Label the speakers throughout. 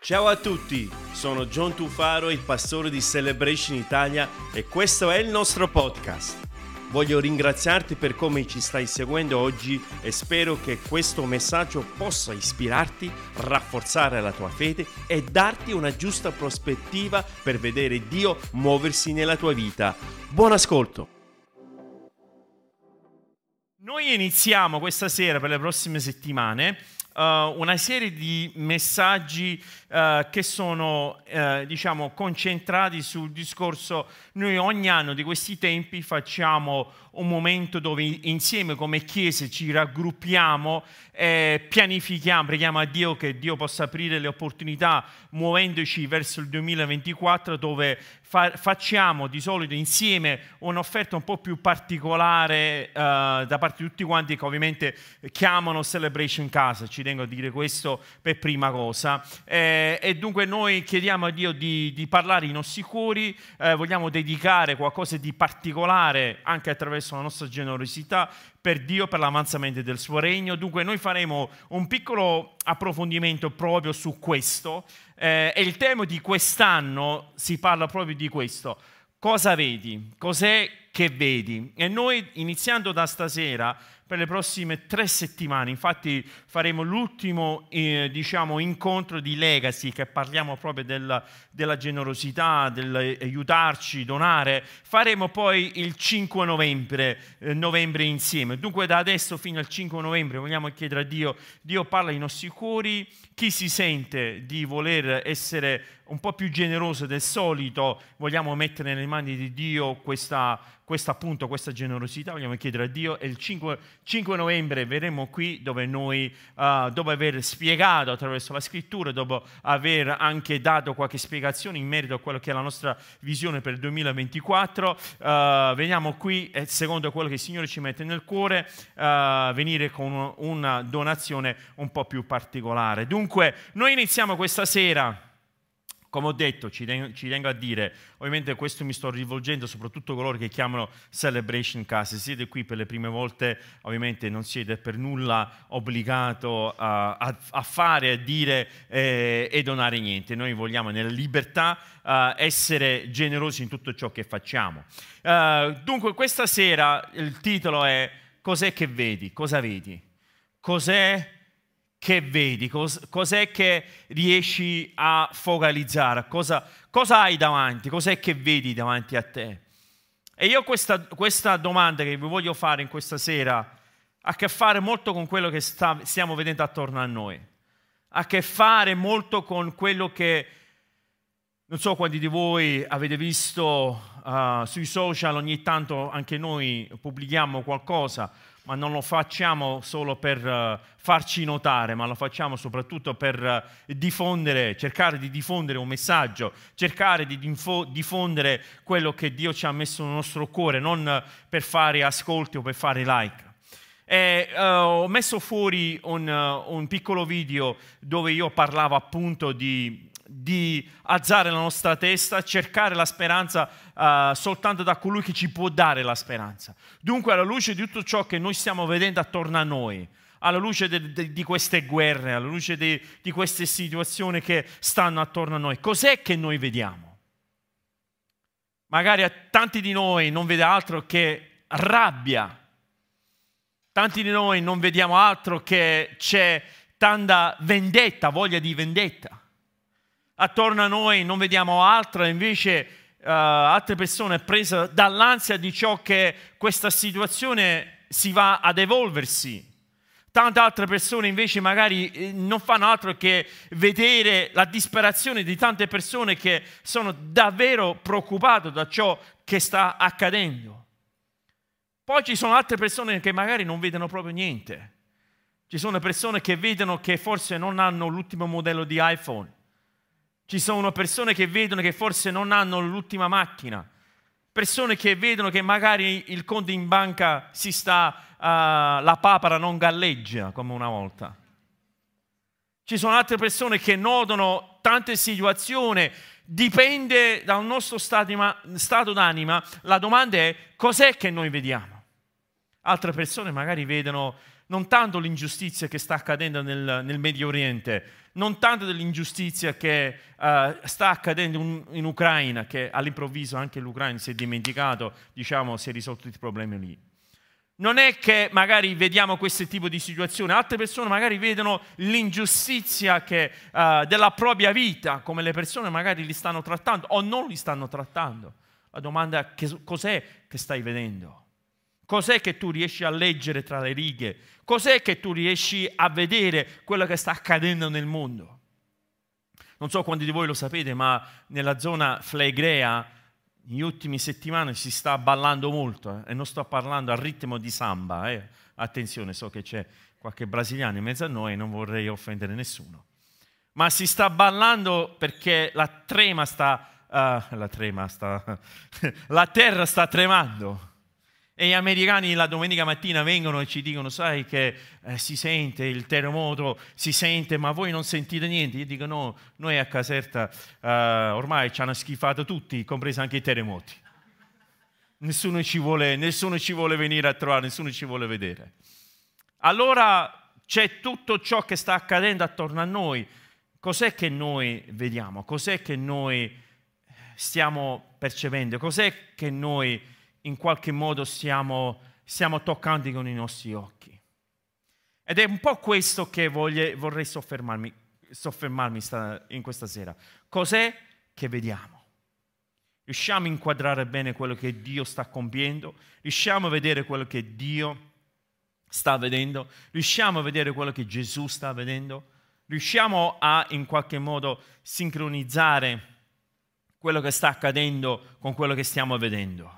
Speaker 1: Ciao a tutti, sono John Tufaro, il pastore di Celebration Italia e questo è il nostro podcast. Voglio ringraziarti per come ci stai seguendo oggi e spero che questo messaggio possa ispirarti, rafforzare la tua fede e darti una giusta prospettiva per vedere Dio muoversi nella tua vita. Buon ascolto! Noi iniziamo questa sera per le prossime settimane uh, una serie di messaggi uh, che sono uh, diciamo, concentrati sul discorso, noi ogni anno di questi tempi facciamo un momento dove insieme come Chiese ci raggruppiamo e pianifichiamo, preghiamo a Dio che Dio possa aprire le opportunità muovendoci verso il 2024 dove fa- facciamo di solito insieme un'offerta un po' più particolare uh, da parte di tutti quanti che ovviamente chiamano Celebration Casa, ci tengo a dire questo per prima cosa. Eh, e dunque noi chiediamo a Dio di, di parlare i nostri cuori, eh, vogliamo dedicare qualcosa di particolare anche attraverso la nostra generosità per Dio, per l'avanzamento del suo regno. Dunque noi faremo un piccolo approfondimento proprio su questo eh, e il tema di quest'anno si parla proprio di questo. Cosa vedi? Cos'è che vedi? E noi iniziando da stasera per le prossime tre settimane. Infatti faremo l'ultimo eh, diciamo, incontro di Legacy che parliamo proprio della, della generosità, dell'aiutarci, donare. Faremo poi il 5 novembre, eh, novembre insieme. Dunque da adesso fino al 5 novembre vogliamo chiedere a Dio, Dio parla ai nostri cuori, chi si sente di voler essere un po' più generoso del solito, vogliamo mettere nelle mani di Dio questa, questa, appunto, questa generosità, vogliamo chiedere a Dio e il 5, 5 novembre verremo qui dove noi, uh, dopo aver spiegato attraverso la scrittura, dopo aver anche dato qualche spiegazione in merito a quello che è la nostra visione per il 2024, uh, veniamo qui e secondo quello che il Signore ci mette nel cuore, uh, venire con una donazione un po' più particolare. Dunque, noi iniziamo questa sera come ho detto, ci tengo, a dire, ovviamente questo mi sto rivolgendo soprattutto a coloro che chiamano Celebration Case, se siete qui per le prime volte, ovviamente non siete per nulla obbligato a, a, a fare, a dire eh, e donare niente. Noi vogliamo nella libertà uh, essere generosi in tutto ciò che facciamo. Uh, dunque questa sera il titolo è Cos'è che vedi? Cosa vedi? Cos'è che vedi, cos- cos'è che riesci a focalizzare, cosa, cosa, hai davanti, cos'è che vedi davanti a te. E io questa, questa, domanda che vi voglio fare in questa sera ha a che fare molto con quello che sta, stiamo vedendo attorno a noi, ha a che fare molto con quello che, non so quanti di voi avete visto uh, sui social, ogni tanto anche noi pubblichiamo qualcosa, ma non lo facciamo solo per uh, farci notare, ma lo facciamo soprattutto per uh, diffondere, cercare di diffondere un messaggio, cercare di diffondere quello che Dio ci ha messo nel nostro cuore, non uh, per fare ascolti o per fare like. E, ho messo fuori un, un piccolo video dove io parlavo appunto di di alzare la nostra testa, cercare la speranza uh, soltanto da colui che ci può dare la speranza. Dunque, alla luce di tutto ciò che noi stiamo vedendo attorno a noi, alla luce de, de, di queste guerre, alla luce de, di queste situazioni che stanno attorno a noi, cos'è che noi vediamo? Magari a tanti di noi non vede altro che rabbia, tanti di noi non vediamo altro che c'è tanta vendetta, voglia di vendetta attorno a noi non vediamo altro, invece uh, altre persone prese dall'ansia di ciò che questa situazione si va ad evolversi. Tante altre persone invece magari eh, non fanno altro che vedere la disperazione di tante persone che sono davvero preoccupate da ciò che sta accadendo. Poi ci sono altre persone che magari non vedono proprio niente. Ci sono persone che vedono che forse non hanno l'ultimo modello di iPhone ci sono persone che vedono che forse non hanno l'ultima macchina, persone che vedono che magari il conto in banca si sta, uh, la papera non galleggia come una volta. Ci sono altre persone che notano tante situazioni, dipende dal nostro stato d'anima. La domanda è cos'è che noi vediamo? Altre persone magari vedono non tanto l'ingiustizia che sta accadendo nel, nel Medio Oriente, non tanto dell'ingiustizia che uh, sta accadendo in, in, Ucraina, che all'improvviso anche l'Ucraina si è dimenticato, diciamo, si è risolto i problemi lì. Non è che magari vediamo questo tipo di situazione, altre persone magari vedono l'ingiustizia che, uh, della propria vita, come le persone magari li stanno trattando o non li stanno trattando. La domanda è cos'è che stai vedendo? Cos'è che tu riesci a leggere tra le righe? Cos'è che tu riesci a vedere quello che sta accadendo nel mondo? Non so quanti di voi lo sapete, ma nella zona flegrea negli ultimi settimane si sta ballando molto eh? e non sto parlando al ritmo di samba. Eh? Attenzione, so che c'è qualche brasiliano in mezzo a noi non vorrei offendere nessuno. Ma si sta ballando perché la trema sta... Uh, la trema sta... la terra sta tremando. E gli americani la domenica mattina vengono e ci dicono, sai che eh, si sente il terremoto, si sente, ma voi non sentite niente. Io dico, no, noi a Caserta eh, ormai ci hanno schifato tutti, compresi anche i terremoti. Nessuno ci, vuole, nessuno ci vuole venire a trovare, nessuno ci vuole vedere. Allora c'è tutto ciò che sta accadendo attorno a noi. Cos'è che noi vediamo? Cos'è che noi stiamo percependo? Cos'è che noi in qualche modo stiamo, stiamo toccando con i nostri occhi. Ed è un po' questo che voglio, vorrei soffermarmi, soffermarmi sta, in questa sera. Cos'è che vediamo? Riusciamo a inquadrare bene quello che Dio sta compiendo? Riusciamo a vedere quello che Dio sta vedendo? Riusciamo a vedere quello che Gesù sta vedendo? Riusciamo a in qualche modo sincronizzare quello che sta accadendo con quello che stiamo vedendo?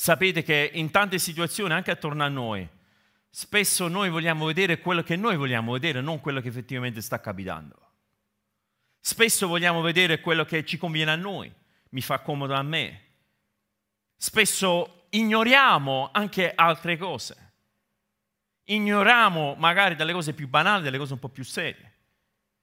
Speaker 1: Sapete che in tante situazioni, anche attorno a noi, spesso noi vogliamo vedere quello che noi vogliamo vedere, non quello che effettivamente sta capitando. Spesso vogliamo vedere quello che ci conviene a noi, mi fa comodo a me. Spesso ignoriamo anche altre cose. Ignoriamo magari dalle cose più banali, dalle cose un po' più serie.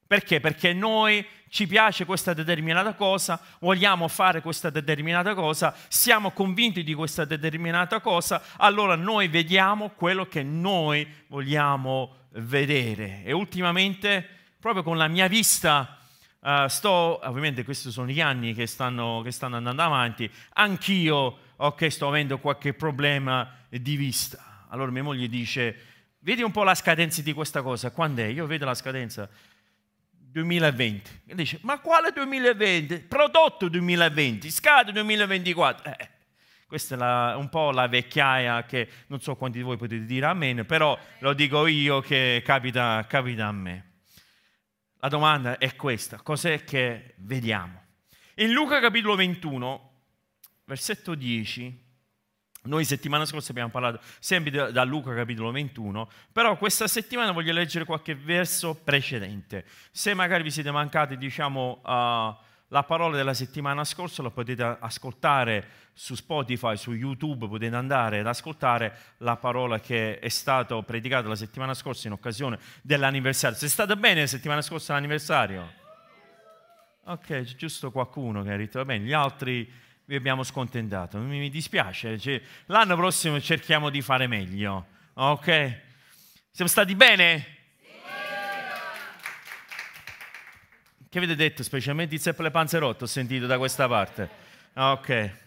Speaker 1: Perché? Perché noi ci piace questa determinata cosa, vogliamo fare questa determinata cosa, siamo convinti di questa determinata cosa, allora noi vediamo quello che noi vogliamo vedere. E ultimamente, proprio con la mia vista, uh, sto, ovviamente questi sono gli anni che stanno, che stanno andando avanti, anch'io ok, sto avendo qualche problema di vista. Allora mia moglie dice, vedi un po' la scadenza di questa cosa, quando è? Io vedo la scadenza 2020. E dice, ma quale 2020? Prodotto 2020, scade 2024. Eh, questa è la, un po' la vecchiaia che non so quanti di voi potete dire amen, però lo dico io che capita, capita a me. La domanda è questa, cos'è che vediamo? In Luca capitolo 21, versetto 10, noi settimana scorsa abbiamo parlato sempre da Luca capitolo 21, però questa settimana voglio leggere qualche verso precedente. Se magari vi siete mancati, diciamo, uh, la parola della settimana scorsa, la potete ascoltare su Spotify, su YouTube, potete andare ad ascoltare la parola che è stata predicata la settimana scorsa in occasione dell'anniversario. Sei stata bene la settimana scorsa l'anniversario? Ok, giusto qualcuno che ha detto, va bene, gli altri vi abbiamo scontentato. Mi, dispiace, cioè, l'anno prossimo cerchiamo di fare meglio. Ok? Siamo stati bene? Che avete detto, specialmente i zeppole panzerotte, ho sentito da questa parte. Ok.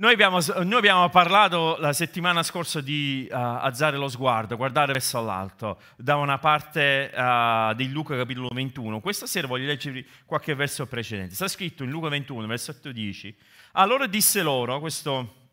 Speaker 1: Noi abbiamo, noi abbiamo, parlato la settimana scorsa di uh, alzare lo sguardo, guardare verso l'alto, da una parte uh, di Luca capitolo 21. Questa sera voglio leggervi qualche verso precedente. Sta scritto in Luca 21, versetto 10. Allora disse loro, questo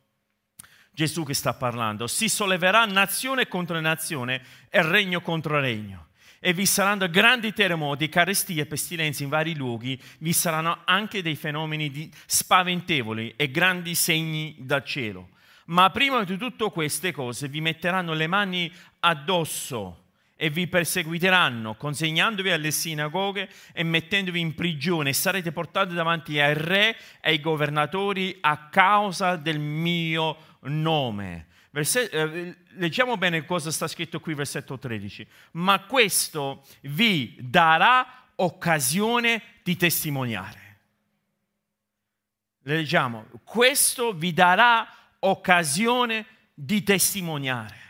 Speaker 1: Gesù che sta parlando, si solleverà nazione contro nazione e regno contro regno e vi saranno grandi terremoti, carestie e pestilenze in vari luoghi, vi saranno anche dei fenomeni spaventevoli e grandi segni dal cielo. Ma prima di tutte queste cose vi metteranno le mani addosso e vi perseguiteranno, consegnandovi alle sinagoghe e mettendovi in prigione, sarete portati davanti ai re e ai governatori a causa del mio nome. Verset- eh, leggiamo bene cosa sta scritto qui, versetto 13. Ma questo vi darà occasione di testimoniare. Leggiamo, questo vi darà occasione di testimoniare.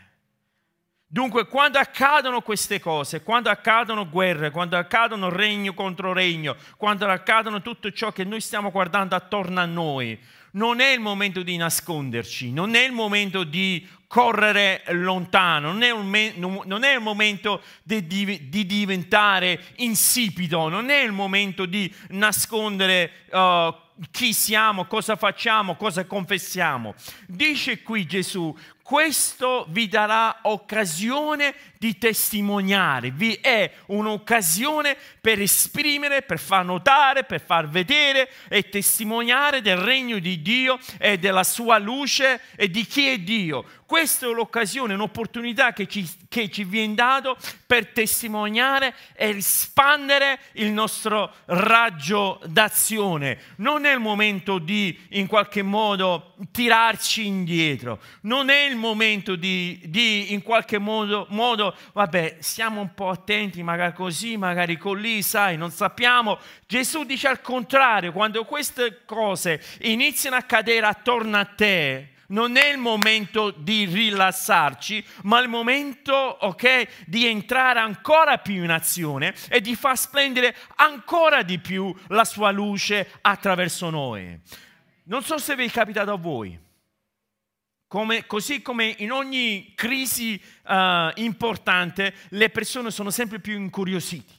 Speaker 1: Dunque, quando accadono queste cose, quando accadono guerre, quando accadono regno contro regno, quando accadono tutto ciò che noi stiamo guardando attorno a noi, non è il momento di nasconderci, non è il momento di correre lontano, non è, me- non è il momento di, di, di, diventare insipido, non è il momento di nascondere uh, chi siamo, cosa facciamo, cosa confessiamo. Dice qui Gesù, questo vi darà occasione di testimoniare, vi è un'occasione per esprimere, per far notare, per far vedere e testimoniare del regno di Dio e della sua luce e di chi è Dio. Questa è l'occasione, un'opportunità che ci, che ci viene dato per testimoniare e espandere il nostro raggio d'azione. Non è il momento di in qualche modo tirarci indietro, non è il momento di, di in qualche modo, modo, vabbè, stiamo un po' attenti, magari così, magari con lì, sai, non sappiamo. Gesù dice al contrario, quando queste cose iniziano a cadere attorno a te, non è il momento di rilassarci, ma il momento, ok, di entrare ancora più in azione e di far splendere ancora di più la sua luce attraverso noi. Non so se vi è capitato a voi. Come, così come in ogni crisi uh, importante le persone sono sempre più incuriosite.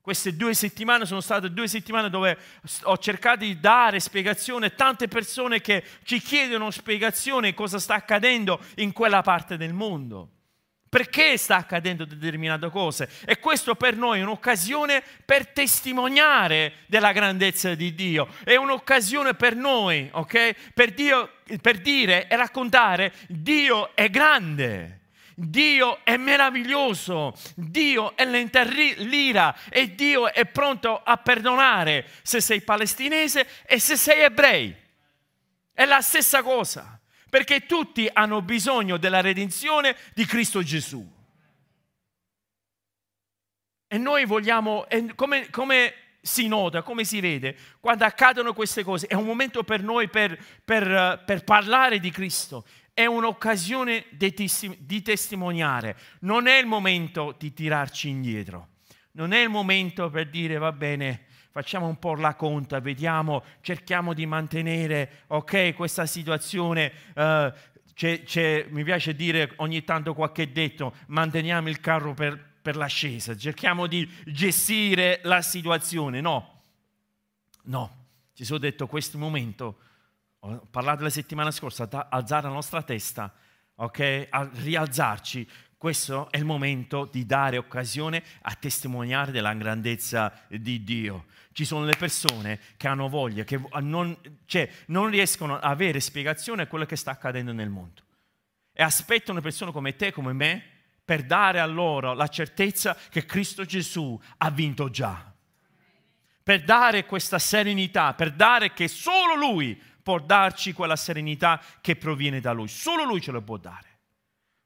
Speaker 1: Queste due settimane sono state due settimane dove ho cercato di dare spiegazione a tante persone che ci chiedono spiegazione cosa sta accadendo in quella parte del mondo. Perché sta accadendo determinate cose? E questo per noi è un'occasione per testimoniare della grandezza di Dio. È un'occasione per noi, ok? Per, Dio, per dire e raccontare Dio è grande. Dio è meraviglioso, Dio è l'ira e Dio è pronto a perdonare se sei palestinese e se sei ebrei. È la stessa cosa, perché tutti hanno bisogno della redenzione di Cristo Gesù. E noi vogliamo, come, come si nota, come si vede, quando accadono queste cose, è un momento per noi per, per, per parlare di Cristo, è un'occasione di testimoniare, non è il momento di tirarci indietro, non è il momento per dire va bene, facciamo un po' la conta, vediamo, cerchiamo di mantenere, ok, questa situazione, uh, c'è, c'è, mi piace dire ogni tanto qualche detto, manteniamo il carro per, per l'ascesa, cerchiamo di gestire la situazione, no, no, ci sono detto questo momento ho parlato la settimana scorsa, alzare la nostra testa, ok? A rialzarci. Questo è il momento di dare occasione a testimoniare della grandezza di Dio. Ci sono le persone che hanno voglia, che non, cioè, non riescono ad avere spiegazione a quello che sta accadendo nel mondo. E aspettano persone come te, come me, per dare a loro la certezza che Cristo Gesù ha vinto già. Per dare questa serenità, per dare che solo Lui può darci quella serenità che proviene da Lui. Solo Lui ce lo può dare.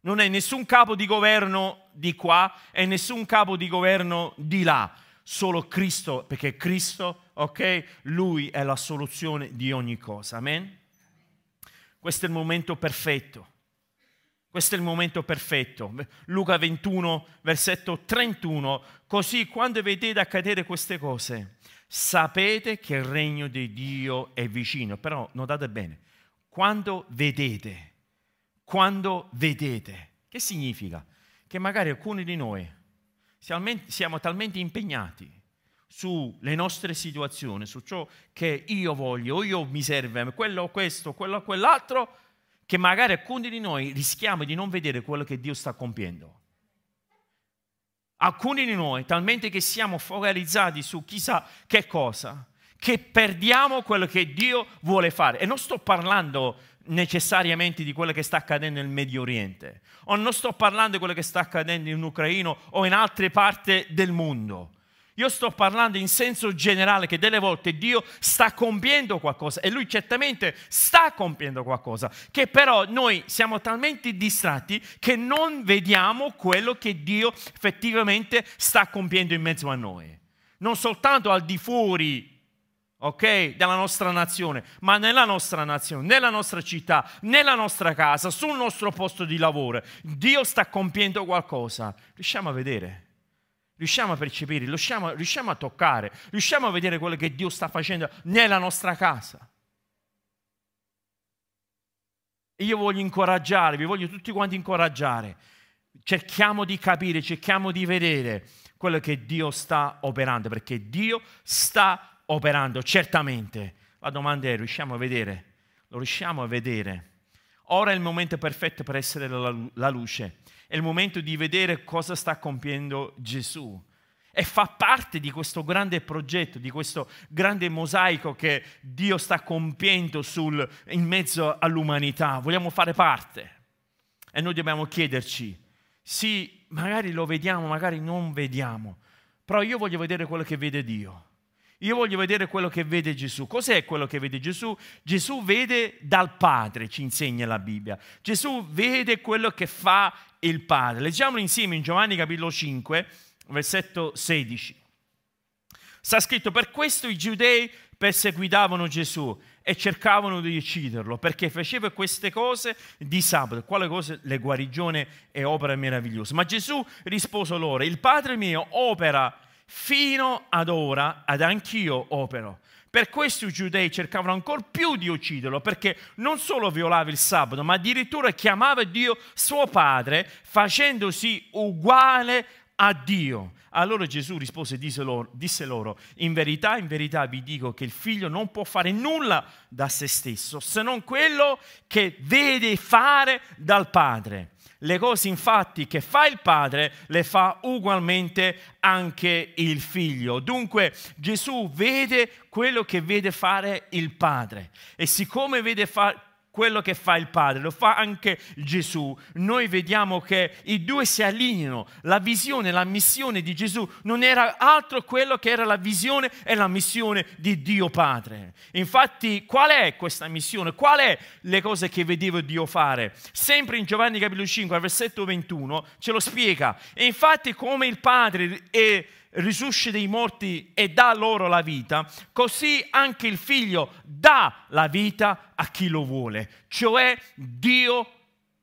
Speaker 1: Non è nessun capo di governo di qua e nessun capo di governo di là. Solo Cristo, perché Cristo, ok, Lui è la soluzione di ogni cosa. Amen? Questo è il momento perfetto. Questo è il momento perfetto. Luca 21, versetto 31. Così quando vedete accadere queste cose, sapete che il regno di Dio è vicino. Però notate bene, quando vedete, quando vedete, che significa? Che magari alcuni di noi siamo talmente impegnati sulle nostre situazioni, su ciò che io voglio, o io mi serve, quello questo, quello quell'altro, che magari alcuni di noi rischiamo di non vedere quello che Dio sta compiendo. Alcuni di noi, talmente che siamo focalizzati su chissà che cosa, che perdiamo quello che Dio vuole fare. E non sto parlando necessariamente di quello che sta accadendo nel Medio Oriente, o non sto parlando di quello che sta accadendo in Ucraina o in altre parti del mondo. Io sto parlando in senso generale che delle volte Dio sta compiendo qualcosa e lui certamente sta compiendo qualcosa, che però noi siamo talmente distratti che non vediamo quello che Dio effettivamente sta compiendo in mezzo a noi. Non soltanto al di fuori ok? Della nostra nazione, ma nella nostra nazione, nella nostra città, nella nostra casa, sul nostro posto di lavoro, Dio sta compiendo qualcosa. Riusciamo a vedere? Riusciamo a percepire, riusciamo, riusciamo a toccare, riusciamo a vedere quello che Dio sta facendo nella nostra casa. Io voglio incoraggiare, vi voglio tutti quanti incoraggiare. Cerchiamo di capire, cerchiamo di vedere quello che Dio sta operando, perché Dio sta operando, certamente. La domanda è, riusciamo a vedere? Lo riusciamo a vedere? Ora è il momento perfetto per essere la luce, è il momento di vedere cosa sta compiendo Gesù e fa parte di questo grande progetto, di questo grande mosaico che Dio sta compiendo sul, in mezzo all'umanità. Vogliamo fare parte. E noi dobbiamo chiederci, sì, magari lo vediamo, magari non vediamo, però io voglio vedere quello che vede Dio. Io voglio vedere quello che vede Gesù. Cos'è quello che vede Gesù? Gesù vede dal Padre, ci insegna la Bibbia. Gesù vede quello che fa il Padre. Leggiamolo insieme in Giovanni capitolo 5, versetto 16. Sta scritto, per questo i giudei perseguitavano Gesù e cercavano di ucciderlo perché faceva queste cose di sabato. Quale cose? Le guarigioni e opere meravigliose. Ma Gesù rispose loro, il Padre mio opera fino ad ora ed anch'io opero. Per questo i giudei cercavano ancora più di ucciderlo, perché non solo violava il sabato, ma addirittura chiamava Dio suo padre, facendosi uguale a Dio. Allora Gesù rispose e disse loro, in verità, in verità vi dico che il figlio non può fare nulla da se stesso, se non quello che vede fare dal padre. Le cose infatti che fa il padre le fa ugualmente anche il figlio. Dunque Gesù vede quello che vede fare il padre e siccome vede fare quello che fa il Padre, lo fa anche Gesù. Noi vediamo che i due si allineano. La visione, la missione di Gesù non era altro quello che era la visione e la missione di Dio Padre. Infatti, qual è questa missione? Qual è le cose che vedeva Dio fare? Sempre in Giovanni capitolo 5, versetto 21, ce lo spiega. E infatti, come il Padre è risuscita dei morti e dà loro la vita, così anche il figlio dà la vita a chi lo vuole. Cioè Dio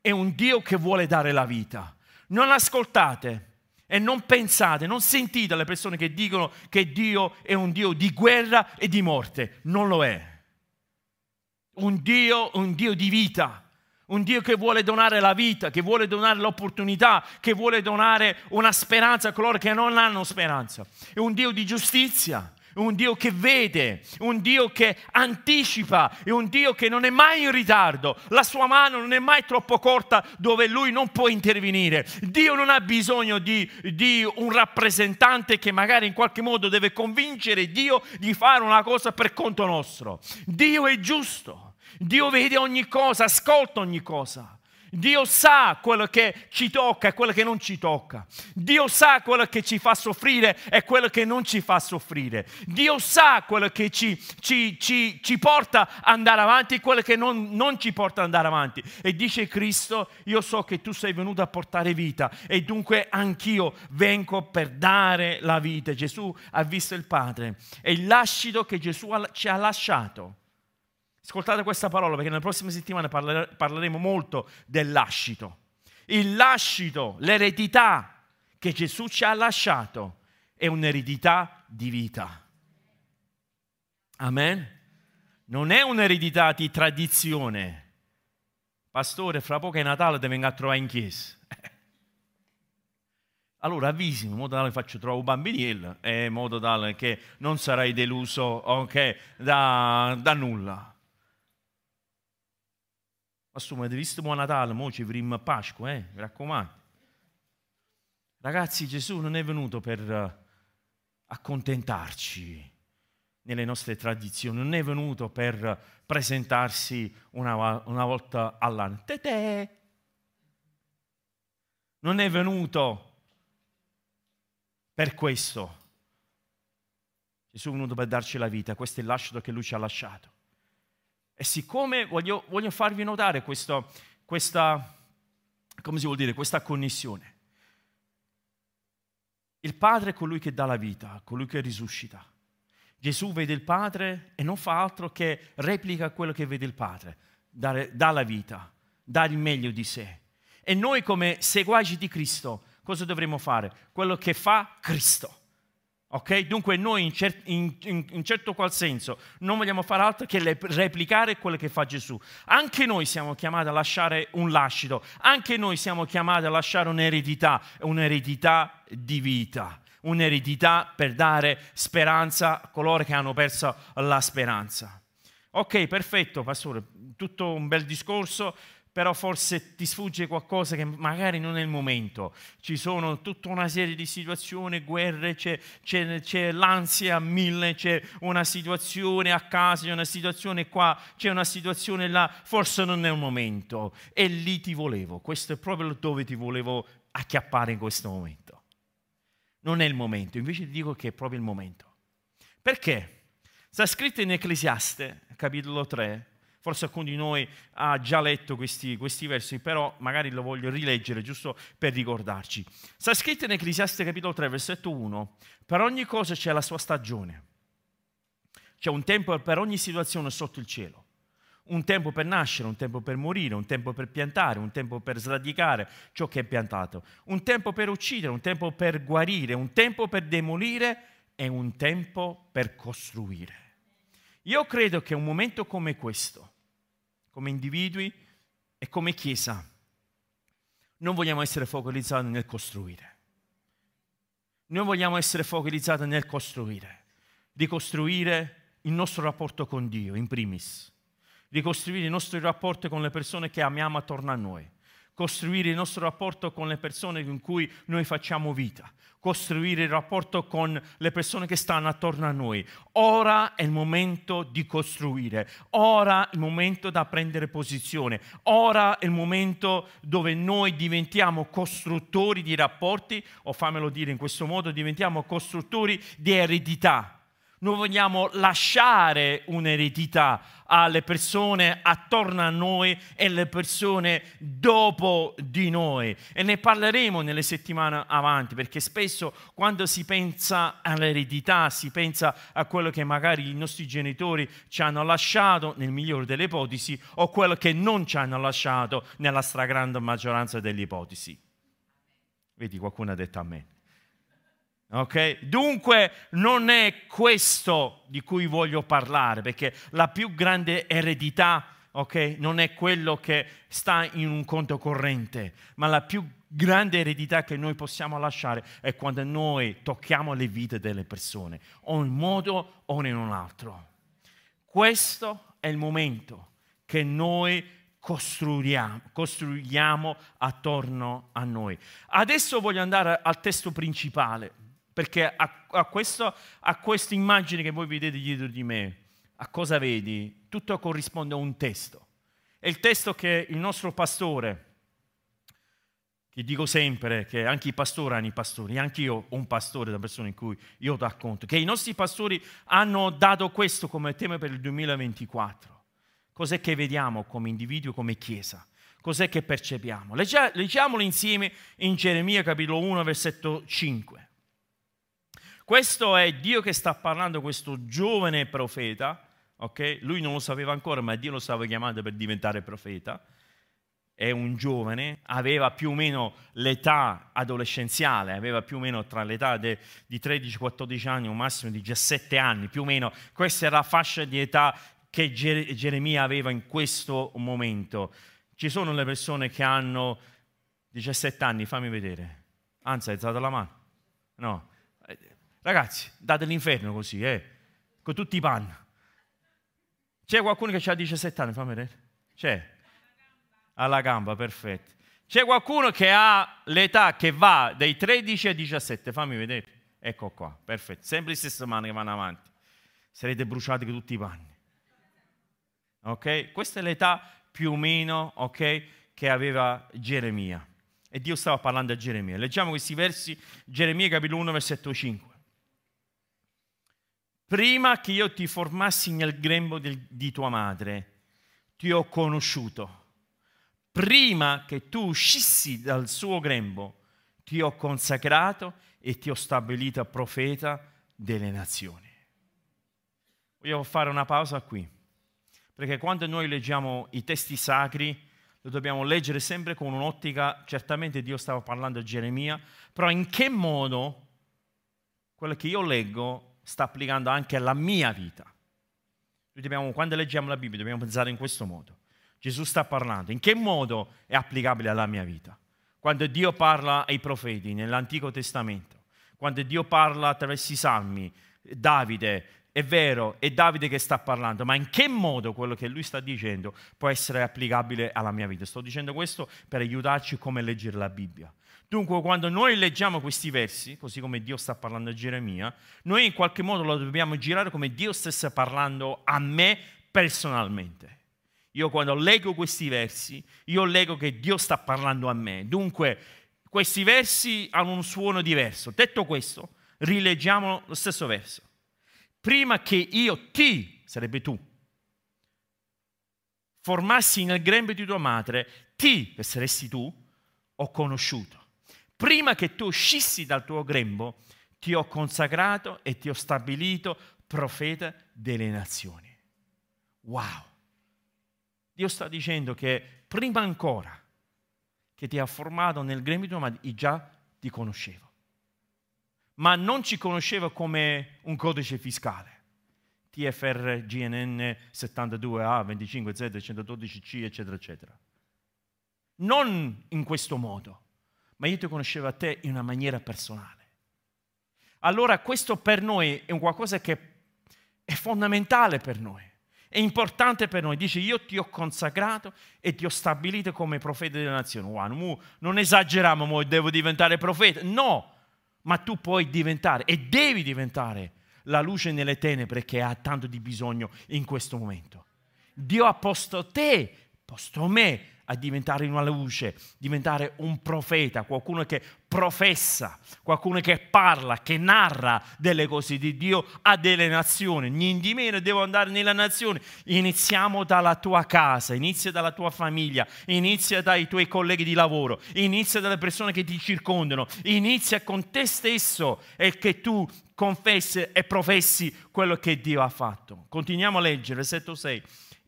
Speaker 1: è un Dio che vuole dare la vita. Non ascoltate e non pensate, non sentite le persone che dicono che Dio è un Dio di guerra e di morte. Non lo è. Un Dio, un Dio di vita un Dio che vuole donare la vita, che vuole donare l'opportunità, che vuole donare una speranza a coloro che non hanno speranza. È un Dio di giustizia, è un Dio che vede, un Dio che anticipa, è un Dio che non è mai in ritardo, la sua mano non è mai troppo corta dove lui non può intervenire. Dio non ha bisogno di, di un rappresentante che magari in qualche modo deve convincere Dio di fare una cosa per conto nostro. Dio è giusto. Dio vede ogni cosa, ascolta ogni cosa. Dio sa quello che ci tocca e quello che non ci tocca. Dio sa quello che ci fa soffrire e quello che non ci fa soffrire. Dio sa quello che ci, ci, ci, ci porta ad andare avanti e quello che non, non ci porta ad andare avanti. E dice Cristo, io so che tu sei venuto a portare vita e dunque anch'io vengo per dare la vita. Gesù ha visto il Padre e il lascito che Gesù ci ha lasciato Ascoltate questa parola perché nelle prossime settimane parleremo molto del lascito. Il lascito, l'eredità che Gesù ci ha lasciato è un'eredità di vita. Amen? Non è un'eredità di tradizione. Pastore, fra poco è Natale, ti vengo a trovare in chiesa. Allora avvisi in modo tale che faccio trovare un bambiniello e in modo tale che non sarai deluso okay, da, da nulla. Assuma, avete visto buon Natale, mo ci avremo Pasqua, eh? Mi raccomando. Ragazzi, Gesù non è venuto per eh, accontentarci nelle nostre tradizioni, non è venuto per presentarsi una, una volta all'anno. Tete! Non è venuto per questo. Gesù è venuto per darci la vita, questo è il lascito che lui ci ha lasciato. E siccome voglio, voglio farvi notare questo, questa, come si vuol dire, questa connessione. Il Padre è colui che dà la vita, colui che risuscita. Gesù vede il Padre e non fa altro che replica quello che vede il Padre, dare, dà la vita, dà il meglio di sé. E noi come seguaci di Cristo cosa dovremmo fare? Quello che fa Cristo. Ok? Dunque noi in, cer- in, in, in, certo qual senso non vogliamo fare altro che le- replicare quello che fa Gesù. Anche noi siamo chiamati a lasciare un lascito, anche noi siamo chiamati a lasciare un'eredità, un'eredità di vita, un'eredità per dare speranza a coloro che hanno perso la speranza. Ok, perfetto, pastore, tutto un bel discorso, però forse ti sfugge qualcosa che magari non è il momento. Ci sono tutta una serie di situazioni, guerre, c'è, c'è, c'è, l'ansia a mille, c'è una situazione a casa, c'è una situazione qua, c'è una situazione là, forse non è il momento. E lì ti volevo, questo è proprio dove ti volevo acchiappare in questo momento. Non è il momento, invece ti dico che è proprio il momento. Perché? Sta scritto in Ecclesiaste, capitolo 3, Forse alcuno di noi ha già letto questi, questi, versi, però magari lo voglio rileggere giusto per ricordarci. Sta scritto in Ecclesiaste capitolo 3, versetto 1, per ogni cosa c'è la sua stagione. C'è un tempo per ogni situazione sotto il cielo. Un tempo per nascere, un tempo per morire, un tempo per piantare, un tempo per sradicare ciò che è piantato, un tempo per uccidere, un tempo per guarire, un tempo per demolire e un tempo per costruire. Io credo che un momento come questo, come individui e come Chiesa, non vogliamo essere focalizzati nel costruire. Noi vogliamo essere focalizzati nel costruire, ricostruire il nostro rapporto con Dio, in primis, ricostruire il nostro rapporto con le persone che amiamo attorno a noi, costruire il nostro rapporto con le persone con cui noi facciamo vita, costruire il rapporto con le persone che stanno attorno a noi. Ora è il momento di costruire, ora è il momento da prendere posizione, ora è il momento dove noi diventiamo costruttori di rapporti, o fammelo dire in questo modo, diventiamo costruttori di eredità noi vogliamo lasciare un'eredità alle persone attorno a noi e alle persone dopo di noi. E ne parleremo nelle settimane avanti, perché spesso quando si pensa all'eredità, si pensa a quello che magari i nostri genitori ci hanno lasciato, nel migliore delle ipotesi, o quello che non ci hanno lasciato nella stragrande maggioranza delle ipotesi. Vedi, qualcuno ha detto a me. Okay? Dunque non è questo di cui voglio parlare, perché la più grande eredità okay, non è quello che sta in un conto corrente, ma la più grande eredità che noi possiamo lasciare è quando noi tocchiamo le vite delle persone, o in un modo o in un altro. Questo è il momento che noi costruiamo, costruiamo attorno a noi. Adesso voglio andare al testo principale perché a, a, questo, a questa immagine che voi vedete dietro di me, a cosa vedi? Tutto corrisponde a un testo. È il testo che il nostro pastore, che dico sempre che anche i pastori hanno i pastori, anche io ho un pastore da persona in cui io racconto, che i nostri pastori hanno dato questo come tema per il 2024. Cos'è che vediamo come individuo, come chiesa? Cos'è che percepiamo? Leggiamolo insieme in Geremia capitolo 1, versetto 5. Questo è Dio che sta parlando, questo giovane profeta, ok? Lui non lo sapeva ancora, ma Dio lo stava chiamando per diventare profeta. È un giovane, aveva più o meno l'età adolescenziale, aveva più o meno tra l'età de, di 13-14 anni, un massimo di 17 anni, più o meno. Questa era la fascia di età che Geremia aveva in questo momento. Ci sono le persone che hanno 17 anni, fammi vedere. Anzi, hai alzato la mano? No, Ragazzi, date l'inferno così, eh, con tutti i panni. C'è qualcuno che ha 17 anni, fammi vedere. C'è. Alla gamba, perfetto. C'è qualcuno che ha l'età che va dai 13 ai 17, fammi vedere. Ecco qua, perfetto. Sempre le stesse mani che vanno avanti. Sarete bruciati con tutti i panni. Ok? Questa è l'età più o meno, ok, che aveva Geremia. E Dio stava parlando a Geremia. Leggiamo questi versi, Geremia capitolo 1, versetto 5 prima che io ti formassi nel grembo del, di tua madre, ti ho conosciuto. Prima che tu uscissi dal suo grembo, ti ho consacrato e ti ho stabilito profeta delle nazioni. Voglio fare una pausa qui, perché quando noi leggiamo i testi sacri, lo dobbiamo leggere sempre con un'ottica, certamente Dio stava parlando a Geremia, però in che modo quello che io leggo sta applicando anche alla mia vita. Dobbiamo, quando leggiamo la Bibbia dobbiamo pensare in questo modo. Gesù sta parlando, in che modo è applicabile alla mia vita? Quando Dio parla ai profeti nell'Antico Testamento, quando Dio parla attraverso i salmi, Davide, è vero, è Davide che sta parlando, ma in che modo quello che lui sta dicendo può essere applicabile alla mia vita? Sto dicendo questo per aiutarci come leggere la Bibbia. Dunque, quando noi leggiamo questi versi, così come Dio sta parlando a Geremia, noi in qualche modo lo dobbiamo girare come Dio stesse parlando a me personalmente. Io quando leggo questi versi, io leggo che Dio sta parlando a me. Dunque, questi versi hanno un suono diverso. Detto questo, rileggiamo lo stesso verso prima che io ti, sarebbe tu, formassi nel grembo di tua madre, ti, che saresti tu, ho conosciuto. Prima che tu uscissi dal tuo grembo, ti ho consacrato e ti ho stabilito profeta delle nazioni. Wow! Dio sta dicendo che prima ancora che ti ha formato nel grembo madre, già ti conoscevo ma non ci conosceva come un codice fiscale. TFR GNN 72A 25Z 112C eccetera eccetera. Non in questo modo, ma io ti conoscevo a te in una maniera personale. Allora questo per noi è un qualcosa che è fondamentale per noi, è importante per noi. Dice io ti ho consacrato e ti ho stabilito come profeta delle nazioni. Wow, non esageriamo, devo diventare profeta. No, ma tu puoi diventare e devi diventare la luce nelle tenebre che ha tanto di bisogno in questo momento. Dio ha posto te, posto me a diventare una luce, diventare un profeta, qualcuno che professa, qualcuno che parla, che narra delle cose di Dio a delle nazioni. Niente meno devo andare nella nazione. Iniziamo dalla tua casa, inizia dalla tua famiglia, inizia dai tuoi colleghi di lavoro, inizia dalle persone che ti circondano, inizia con te stesso e che tu confessi e professi quello che Dio ha fatto. Continuiamo a leggere, versetto 6.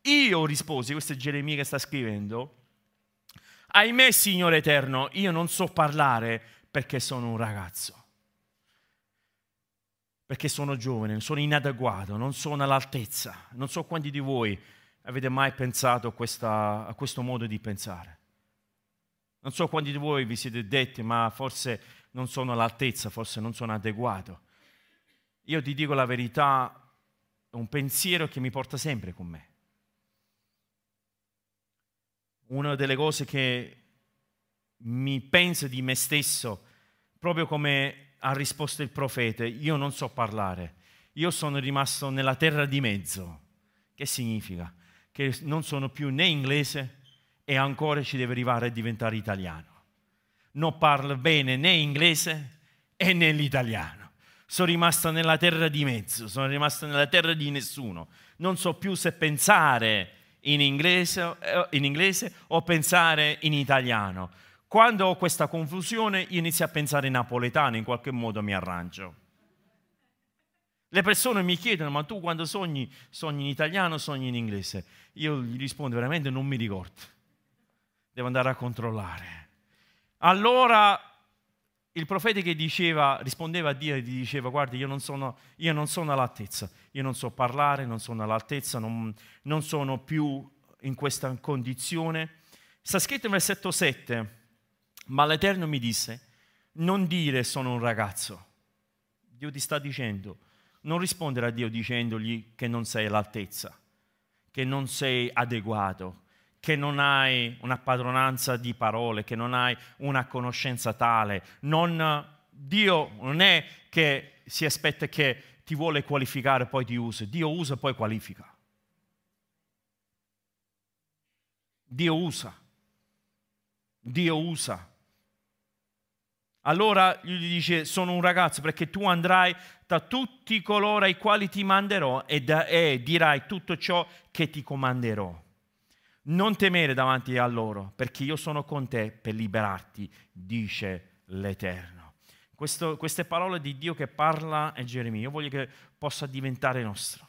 Speaker 1: Io risposi, questo è Geremia che sta scrivendo, ahimè Signore Eterno, io non so parlare perché sono un ragazzo, perché sono giovane, sono inadeguato, non sono all'altezza. Non so quanti di voi avete mai pensato a, questa, a questo modo di pensare. Non so quanti di voi vi siete detti, ma forse non sono all'altezza, forse non sono adeguato. Io ti dico la verità, è un pensiero che mi porta sempre con me una delle cose che mi penso di me stesso, proprio come ha risposto il profeta, io non so parlare, io sono rimasto nella terra di mezzo. Che significa? Che non sono più né inglese e ancora ci deve arrivare a diventare italiano. Non parlo bene né inglese e né l'italiano. Sono rimasto nella terra di mezzo, sono rimasto nella terra di nessuno. Non so più se pensare in inglese, eh, in inglese o pensare in italiano. Quando ho questa confusione inizio a pensare in napoletano, in qualche modo mi arrangio. Le persone mi chiedono, ma tu quando sogni, sogni in italiano o sogni in inglese? Io gli rispondo, veramente non mi ricordo. Devo andare a controllare. Allora il profeta che diceva, rispondeva a Dio e gli diceva, guarda, io non sono, io non sono all'altezza, io non so parlare, non sono all'altezza, non, non sono più in questa condizione. Sta scritto in versetto 7, ma l'Eterno mi disse, non dire sono un ragazzo. Dio ti sta dicendo, non rispondere a Dio dicendogli che non sei all'altezza, che non sei adeguato, che non hai una padronanza di parole, che non hai una conoscenza tale. Non, Dio non è che si aspetta che ti vuole qualificare poi ti usa. Dio usa e poi qualifica. Dio usa. Dio usa. Allora gli dice, sono un ragazzo perché tu andrai da tutti coloro ai quali ti manderò e, da, e dirai tutto ciò che ti comanderò. Non temere davanti a loro, perché io sono con te per liberarti, dice l'Eterno. Questo, queste parole di Dio che parla è Geremia, io voglio che possa diventare nostro.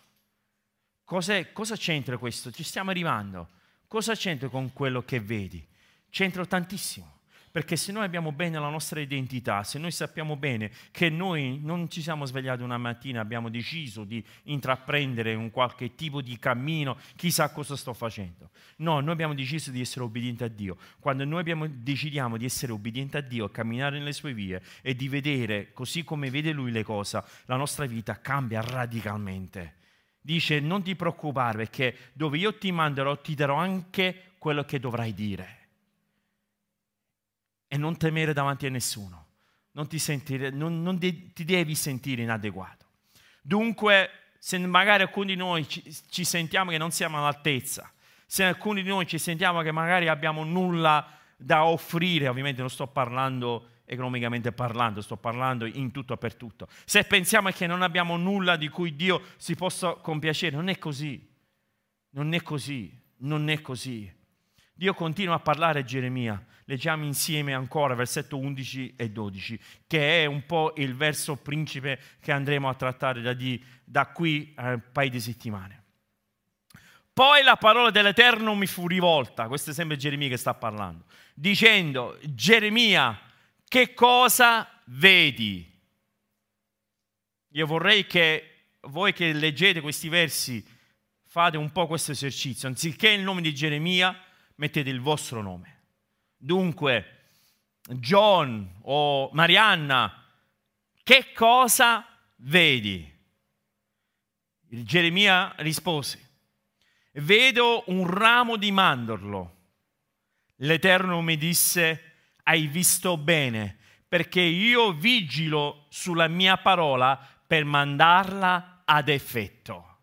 Speaker 1: Cos'è, cosa c'entra questo? Ci stiamo arrivando. Cosa c'entra con quello che vedi? C'entra tantissimo. Perché se noi abbiamo bene la nostra identità, se noi sappiamo bene che noi non ci siamo svegliati una mattina, abbiamo deciso di intraprendere un qualche tipo di cammino, chissà cosa sto facendo. No, noi abbiamo deciso di essere obbedienti a Dio. Quando noi abbiamo, decidiamo di essere obbedienti a Dio, camminare nelle sue vie e di vedere così come vede Lui le cose, la nostra vita cambia radicalmente. Dice non ti preoccupare perché dove io ti manderò ti darò anche quello che dovrai dire e non temere davanti a nessuno. Non ti, sentire, non, non de, ti devi sentire inadeguato. Dunque, se magari alcuni di noi ci, ci sentiamo che non siamo all'altezza, se alcuni di noi ci sentiamo che magari abbiamo nulla da offrire, ovviamente non sto parlando economicamente parlando, sto parlando in tutto e per tutto. Se pensiamo che non abbiamo nulla di cui Dio si possa compiacere, non è così. Non è così, non è così. Dio continua a parlare a Geremia leggiamo insieme ancora versetto 11 e 12, che è un po' il verso principe che andremo a trattare da, di, da qui a un paio di settimane. Poi la parola dell'Eterno mi fu rivolta, questo è sempre Geremia che sta parlando, dicendo, Geremia, che cosa vedi? Io vorrei che voi che leggete questi versi fate un po' questo esercizio, anziché il nome di Geremia, mettete il vostro nome. Dunque, John o Marianna, che cosa vedi? Il Geremia rispose, vedo un ramo di mandorlo. L'Eterno mi disse, hai visto bene, perché io vigilo sulla mia parola per mandarla ad effetto.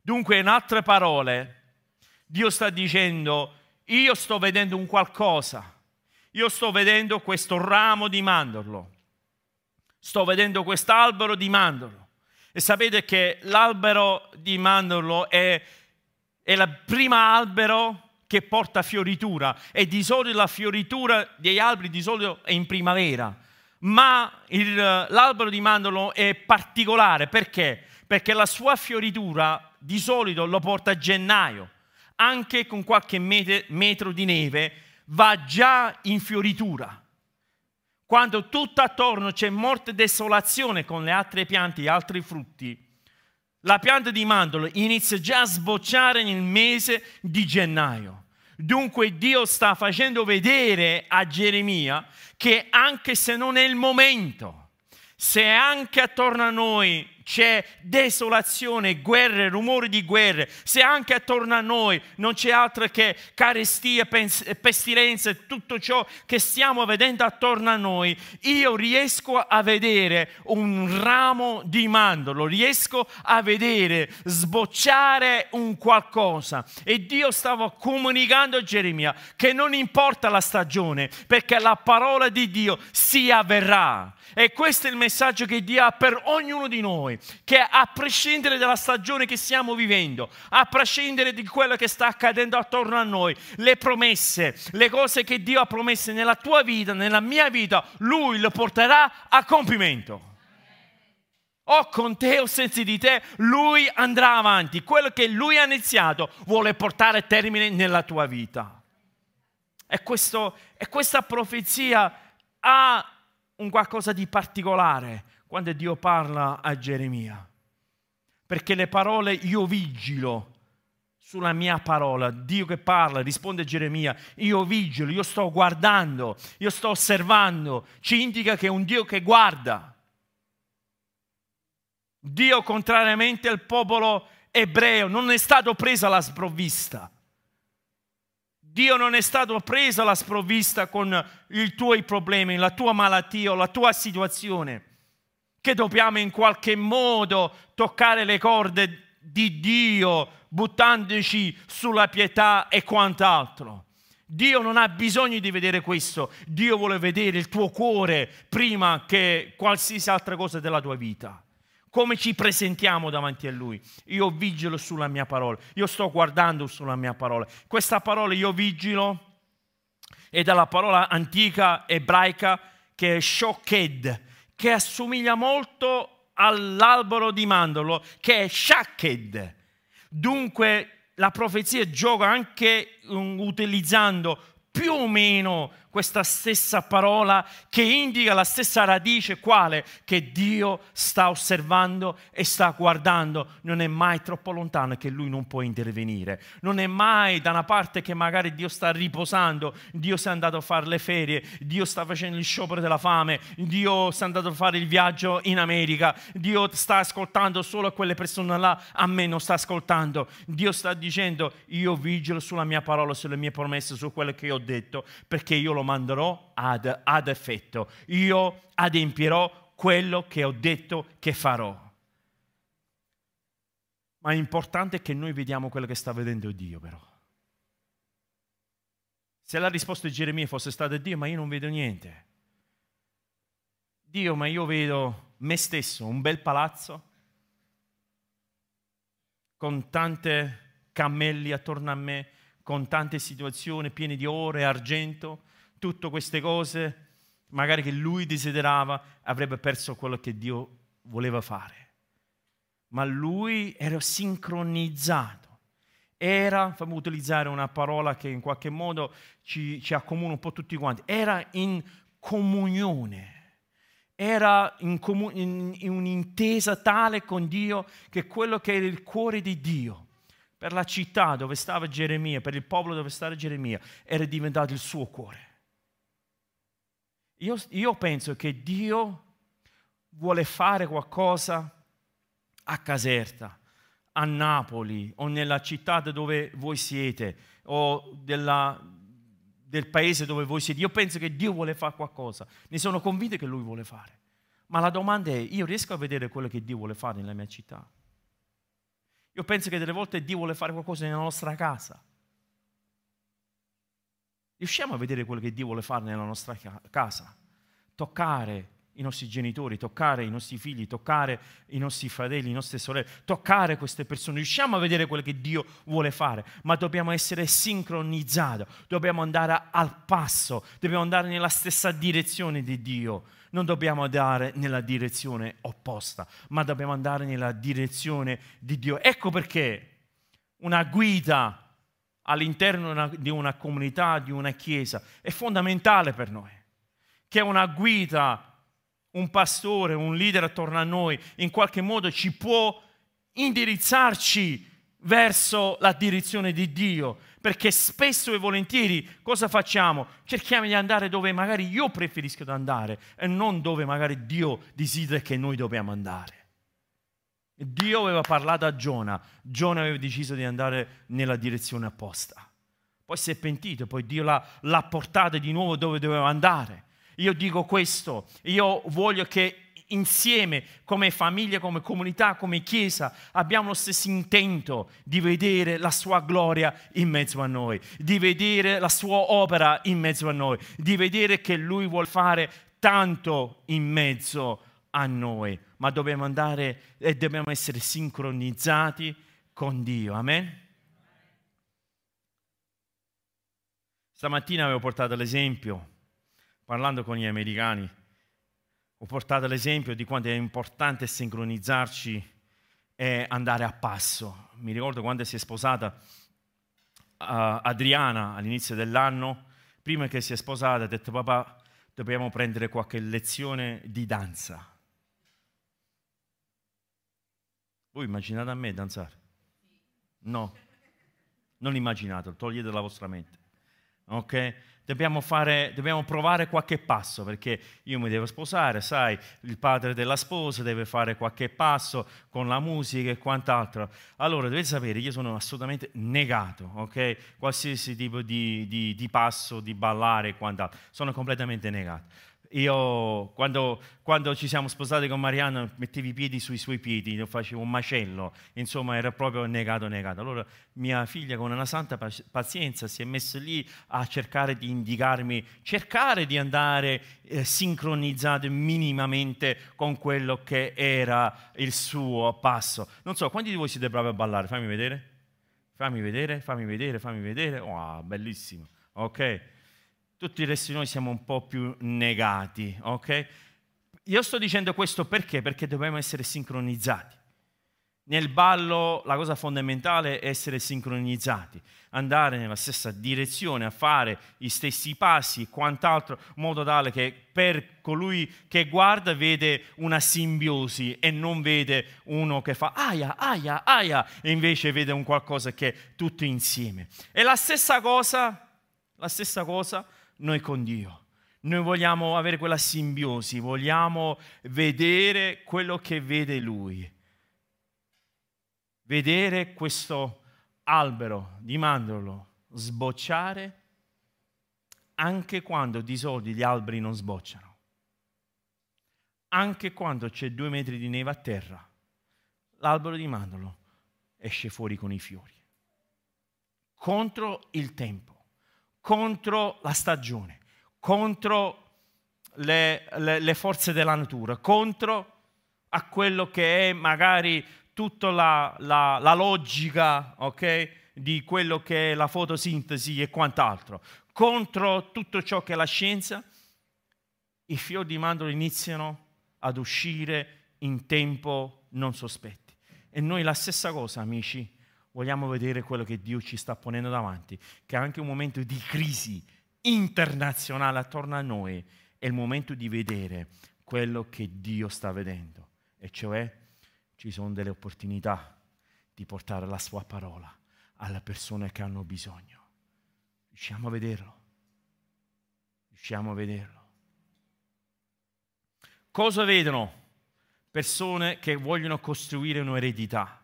Speaker 1: Dunque, in altre parole, Dio sta dicendo, io sto vedendo un qualcosa, io sto vedendo questo ramo di mandorlo, sto vedendo quest'albero di mandorlo. E sapete che l'albero di mandorlo è, è il primo albero che porta fioritura. E di solito la fioritura degli alberi di solito è in primavera, ma il, l'albero di mandorlo è particolare. Perché? Perché la sua fioritura di solito lo porta a gennaio anche con qualche metro di neve, va già in fioritura. Quando tutto attorno c'è morte e desolazione con le altre piante e altri frutti, la pianta di mandorlo inizia già a sbocciare nel mese di gennaio. Dunque Dio sta facendo vedere a Geremia che anche se non è il momento, se anche attorno a noi c'è desolazione, guerre, rumori di guerre, se anche attorno a noi non c'è altro che carestie, pestilenze, tutto ciò che stiamo vedendo attorno a noi, io riesco a vedere un ramo di mandorlo, riesco a vedere sbocciare un qualcosa. E Dio stava comunicando a Geremia che non importa la stagione, perché la parola di Dio si avverrà. E questo è il messaggio che Dio ha per ognuno di noi, che a prescindere dalla stagione che stiamo vivendo, a prescindere di quello che sta accadendo attorno a noi, le promesse, le cose che Dio ha promesse nella tua vita, nella mia vita, Lui le porterà a compimento. O con te o senza di te, Lui andrà avanti. Quello che Lui ha iniziato vuole portare termine nella tua vita. E, questo, e questa profezia ha un qualcosa di particolare quando Dio parla a Geremia. Perché le parole io vigilo sulla mia parola, Dio che parla, risponde Geremia, io vigilo, io sto guardando, io sto osservando, ci indica che è un Dio che guarda. Dio, contrariamente al popolo ebreo, non è stato preso alla sprovvista. Dio non è stato preso alla sprovvista con i tuoi problemi, la tua malattia o la tua situazione, che dobbiamo in qualche modo toccare le corde di Dio buttandoci sulla pietà e quant'altro. Dio non ha bisogno di vedere questo, Dio vuole vedere il tuo cuore prima che qualsiasi altra cosa della tua vita come ci presentiamo davanti a Lui. Io vigilo sulla mia parola, io sto guardando sulla mia parola. Questa parola io vigilo è dalla parola antica ebraica che è shoked, che assomiglia molto all'albero di mandorlo, che è shaked. Dunque la profezia gioca anche utilizzando più o meno questa stessa parola che indica la stessa radice quale che Dio sta osservando e sta guardando. Non è mai troppo lontano che lui non può intervenire. Non è mai da una parte che magari Dio sta riposando, Dio sta andando a fare le ferie, Dio sta facendo il sciopero della fame, Dio sta andando a fare il viaggio in America, Dio sta ascoltando solo quelle persone là, a me non sta ascoltando. Dio sta dicendo io vigilo sulla mia parola, sulle mie promesse, su quello che ho detto, perché io lo manderò ad, ad effetto. Io adempierò quello che ho detto che farò. Ma è importante che noi vediamo quello che sta vedendo Dio però. Se la risposta di Geremia fosse stata Dio, ma io non vedo niente. Dio, ma io vedo me stesso, un bel palazzo, con tante cammelli attorno a me, con tante situazioni piene di oro e argento, tutte queste cose, magari che lui desiderava, avrebbe perso quello che Dio voleva fare. Ma lui era sincronizzato. Era, fammi utilizzare una parola che in qualche modo ci, ci accomuna un po' tutti quanti, era in comunione era in, comun- in, in, un'intesa tale con Dio che quello che era il cuore di Dio per la città dove stava Geremia, per il popolo dove stava Geremia, era diventato il suo cuore. Io, io penso che Dio vuole fare qualcosa a Caserta, a Napoli o nella città dove voi siete o della, del paese dove voi siete. Io penso che Dio vuole fare qualcosa. Ne sono convinto che Lui vuole fare. Ma la domanda è, io riesco a vedere quello che Dio vuole fare nella mia città? Io penso che delle volte Dio vuole fare qualcosa nella nostra casa. Riusciamo a vedere quello che Dio vuole fare nella nostra casa? Toccare i nostri genitori, toccare i nostri figli, toccare i nostri fratelli, le nostre sorelle, toccare queste persone. Riusciamo a vedere quello che Dio vuole fare, ma dobbiamo essere sincronizzati, dobbiamo andare al passo, dobbiamo andare nella stessa direzione di Dio. Non dobbiamo andare nella direzione opposta, ma dobbiamo andare nella direzione di Dio. Ecco perché una guida all'interno di una comunità, di una chiesa, è fondamentale per noi. Che una guida, un pastore, un leader attorno a noi, in qualche modo ci può indirizzarci verso la direzione di Dio, perché spesso e volentieri cosa facciamo? Cerchiamo di andare dove magari io preferisco andare e non dove magari Dio desidera che noi dobbiamo andare. Dio aveva parlato a Giona, Giona aveva deciso di andare nella direzione opposta. Poi si è pentito, poi Dio l'ha, l'ha portato di nuovo dove doveva andare. Io dico questo, io voglio che insieme come famiglia, come comunità, come chiesa abbiamo lo stesso intento di vedere la sua gloria in mezzo a noi, di vedere la sua opera in mezzo a noi, di vedere che lui vuole fare tanto in mezzo a noi ma dobbiamo andare e dobbiamo essere sincronizzati con Dio. Amen? Stamattina avevo portato l'esempio, parlando con gli americani, ho portato l'esempio di quanto è importante sincronizzarci e andare a passo. Mi ricordo quando si è sposata uh, Adriana all'inizio dell'anno, prima che si è sposata ha detto papà dobbiamo prendere qualche lezione di danza. Voi immaginate a me danzare? No, non immaginate, togliete dalla vostra mente. Ok? Dobbiamo, fare, dobbiamo provare qualche passo perché io mi devo sposare, sai, il padre della sposa deve fare qualche passo con la musica e quant'altro. Allora dovete sapere, io sono assolutamente negato, ok? Qualsiasi tipo di, di, di passo, di ballare e quant'altro, sono completamente negato. Io quando, quando, ci siamo sposati con Marianna mettevo i piedi sui suoi piedi, facevo un macello, insomma era proprio negato, negato. Allora mia figlia con una santa pazienza si è messa lì a cercare di indicarmi, cercare di andare eh, sincronizzato minimamente con quello che era il suo passo. Non so, quanti di voi siete bravi a ballare? Fammi vedere, fammi vedere, fammi vedere, fammi vedere. Wow, bellissimo, ok? Tutti il resto di noi siamo un po' più negati, ok? Io sto dicendo questo perché? Perché dobbiamo essere sincronizzati. Nel ballo la cosa fondamentale è essere sincronizzati, andare nella stessa direzione, a fare gli stessi passi quant'altro, in modo tale che per colui che guarda vede una simbiosi e non vede uno che fa aia, aia, aia, e invece vede un qualcosa che è tutto insieme. E la stessa cosa, la stessa cosa noi con Dio. Noi vogliamo avere quella simbiosi, vogliamo vedere quello che vede Lui. Vedere questo albero di mandorlo sbocciare anche quando di soldi gli alberi non sbocciano, anche quando c'è due metri di neve a terra, l'albero di mandorlo esce fuori con i fiori, contro il tempo, contro la stagione, contro le, le, le forze della natura, contro a quello che è magari tutta la, la, la logica okay, di quello che è la fotosintesi e quant'altro, contro tutto ciò che è la scienza, i fiori di mandorlo iniziano ad uscire in tempo non sospetti. E noi la stessa cosa, amici, vogliamo vedere quello che Dio ci sta ponendo davanti, che è anche un momento di crisi internazionale attorno a noi, è il momento di vedere quello che Dio sta vedendo, e cioè ci sono delle opportunità di portare la sua parola alle persone che hanno bisogno. Riusciamo a vederlo? Riusciamo a vederlo? Cosa vedono persone che vogliono costruire un'eredità?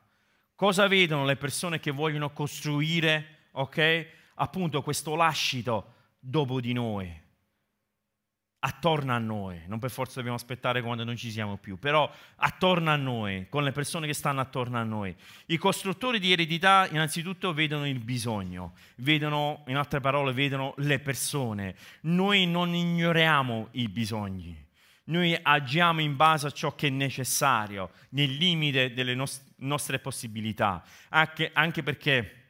Speaker 1: Cosa vedono le persone che vogliono costruire, ok? Appunto questo lascito dopo di noi attorno a noi, non per forza dobbiamo aspettare quando non ci siamo più, però attorno a noi, con le persone che stanno attorno a noi. I costruttori di eredità innanzitutto vedono il bisogno, vedono, in altre parole, vedono le persone. Noi non ignoriamo i bisogni, noi agiamo in base a ciò che è necessario, nel limite delle nost- nostre possibilità, anche, anche perché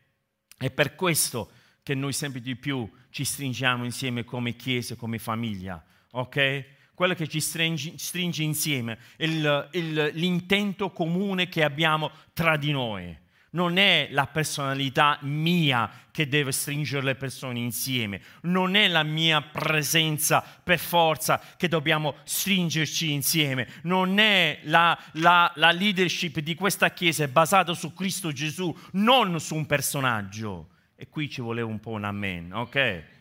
Speaker 1: è per questo che noi sempre di più ci stringiamo insieme come chiesa, come famiglia ok? Quello che ci stringe, stringe insieme, il, l'intento comune che abbiamo tra di noi. Non è la personalità mia che deve stringere le persone insieme, non è la mia presenza per forza che dobbiamo stringerci insieme, non è la, la, la leadership di questa Chiesa basata su Cristo Gesù, non su un personaggio. E qui ci voleva un po' un amen, ok?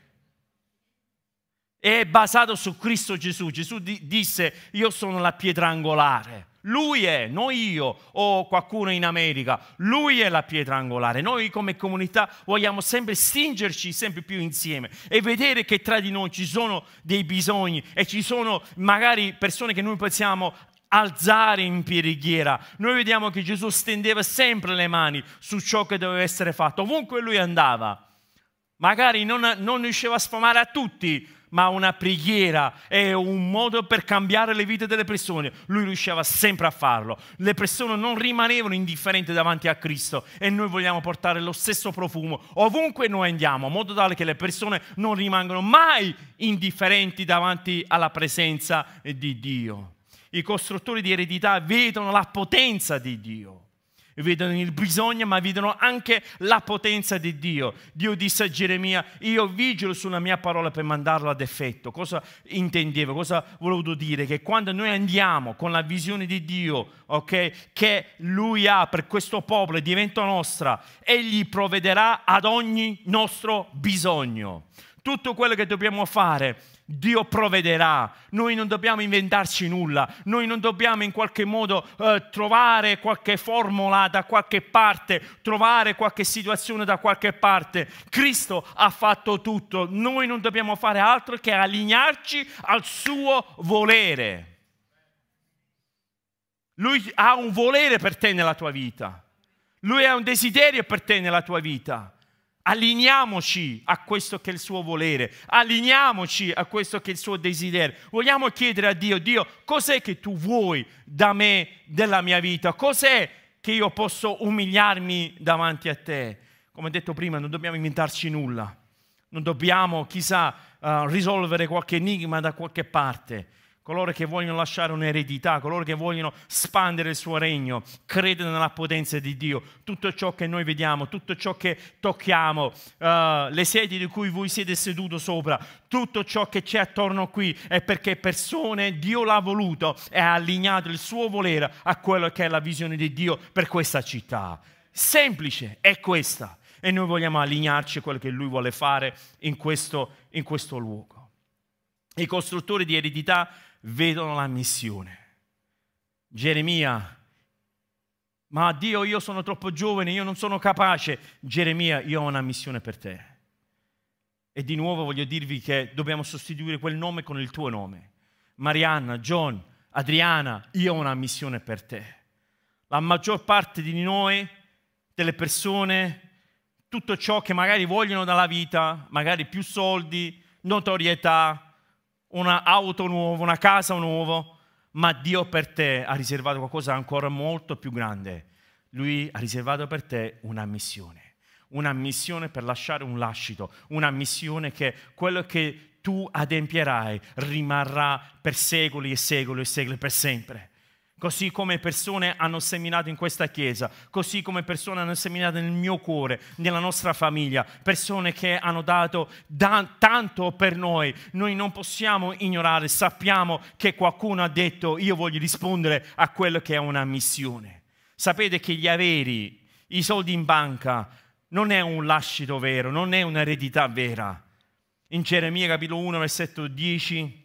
Speaker 1: è basato su Cristo Gesù. Gesù di- disse io sono la pietra angolare. Lui è, non io o qualcuno in America, lui è la pietra angolare. Noi come comunità vogliamo sempre stringerci sempre più insieme e vedere che tra di noi ci sono dei bisogni e ci sono magari persone che noi possiamo alzare in preghiera. Noi vediamo che Gesù stendeva sempre le mani su ciò che doveva essere fatto, ovunque lui andava. Magari non, non riusciva a sfamare a tutti, ma una preghiera è un modo per cambiare le vite delle persone. Lui riusciva sempre a farlo. Le persone non rimanevano indifferenti davanti a Cristo e noi vogliamo portare lo stesso profumo ovunque noi andiamo, in modo tale che le persone non rimangano mai indifferenti davanti alla presenza di Dio. I costruttori di eredità vedono la potenza di Dio vedono il bisogno, ma vedono anche la potenza di Dio. Dio disse a Geremia, io vigilo sulla mia parola per mandarla ad effetto. Cosa intendevo? Cosa volevo dire? Che quando noi andiamo con la visione di Dio, ok, che Lui ha per questo popolo e diventa nostra, Egli provvederà ad ogni nostro bisogno. Tutto quello che dobbiamo fare Dio provvederà, noi non dobbiamo inventarci nulla, noi non dobbiamo in qualche modo eh, trovare qualche formula da qualche parte, trovare qualche situazione da qualche parte. Cristo ha fatto tutto, noi non dobbiamo fare altro che allinearci al suo volere. Lui ha un volere per te nella tua vita, lui ha un desiderio per te nella tua vita. Allineiamoci a questo che è il suo volere, allineiamoci a questo che è il suo desiderio. Vogliamo chiedere a Dio, Dio, cos'è che tu vuoi da me, della mia vita? Cos'è che io posso umiliarmi davanti a te? Come detto prima, non dobbiamo inventarci nulla, non dobbiamo, chissà, uh, risolvere qualche enigma da qualche parte. Coloro che vogliono lasciare un'eredità, coloro che vogliono spandere il suo regno, credere nella potenza di Dio. Tutto ciò che noi vediamo, tutto ciò che tocchiamo, uh, le sedie di cui voi siete seduti sopra, tutto ciò che c'è attorno qui è perché persone, Dio l'ha voluto e ha allineato il suo volere a quello che è la visione di Dio per questa città. Semplice, è questa. E noi vogliamo allinearci a quello che Lui vuole fare in questo, in questo luogo. I costruttori di eredità vedono la missione. Geremia, ma Dio io sono troppo giovane, io non sono capace. Geremia, io ho una missione per te. E di nuovo voglio dirvi che dobbiamo sostituire quel nome con il tuo nome. Marianna, John, Adriana, io ho una missione per te. La maggior parte di noi, delle persone, tutto ciò che magari vogliono dalla vita, magari più soldi, notorietà, un'auto nuova, una casa nuova, ma Dio per te ha riservato qualcosa ancora molto più grande. Lui ha riservato per te una missione, una missione per lasciare un lascito, una missione che quello che tu adempierai rimarrà per secoli e secoli e secoli, per sempre così come persone hanno seminato in questa chiesa, così come persone hanno seminato nel mio cuore, nella nostra famiglia, persone che hanno dato da, tanto per noi. Noi non possiamo ignorare, sappiamo che qualcuno ha detto io voglio rispondere a quello che è una missione. Sapete che gli averi, i soldi in banca, non è un lascito vero, non è un'eredità vera. In Geremia capitolo 1, versetto 10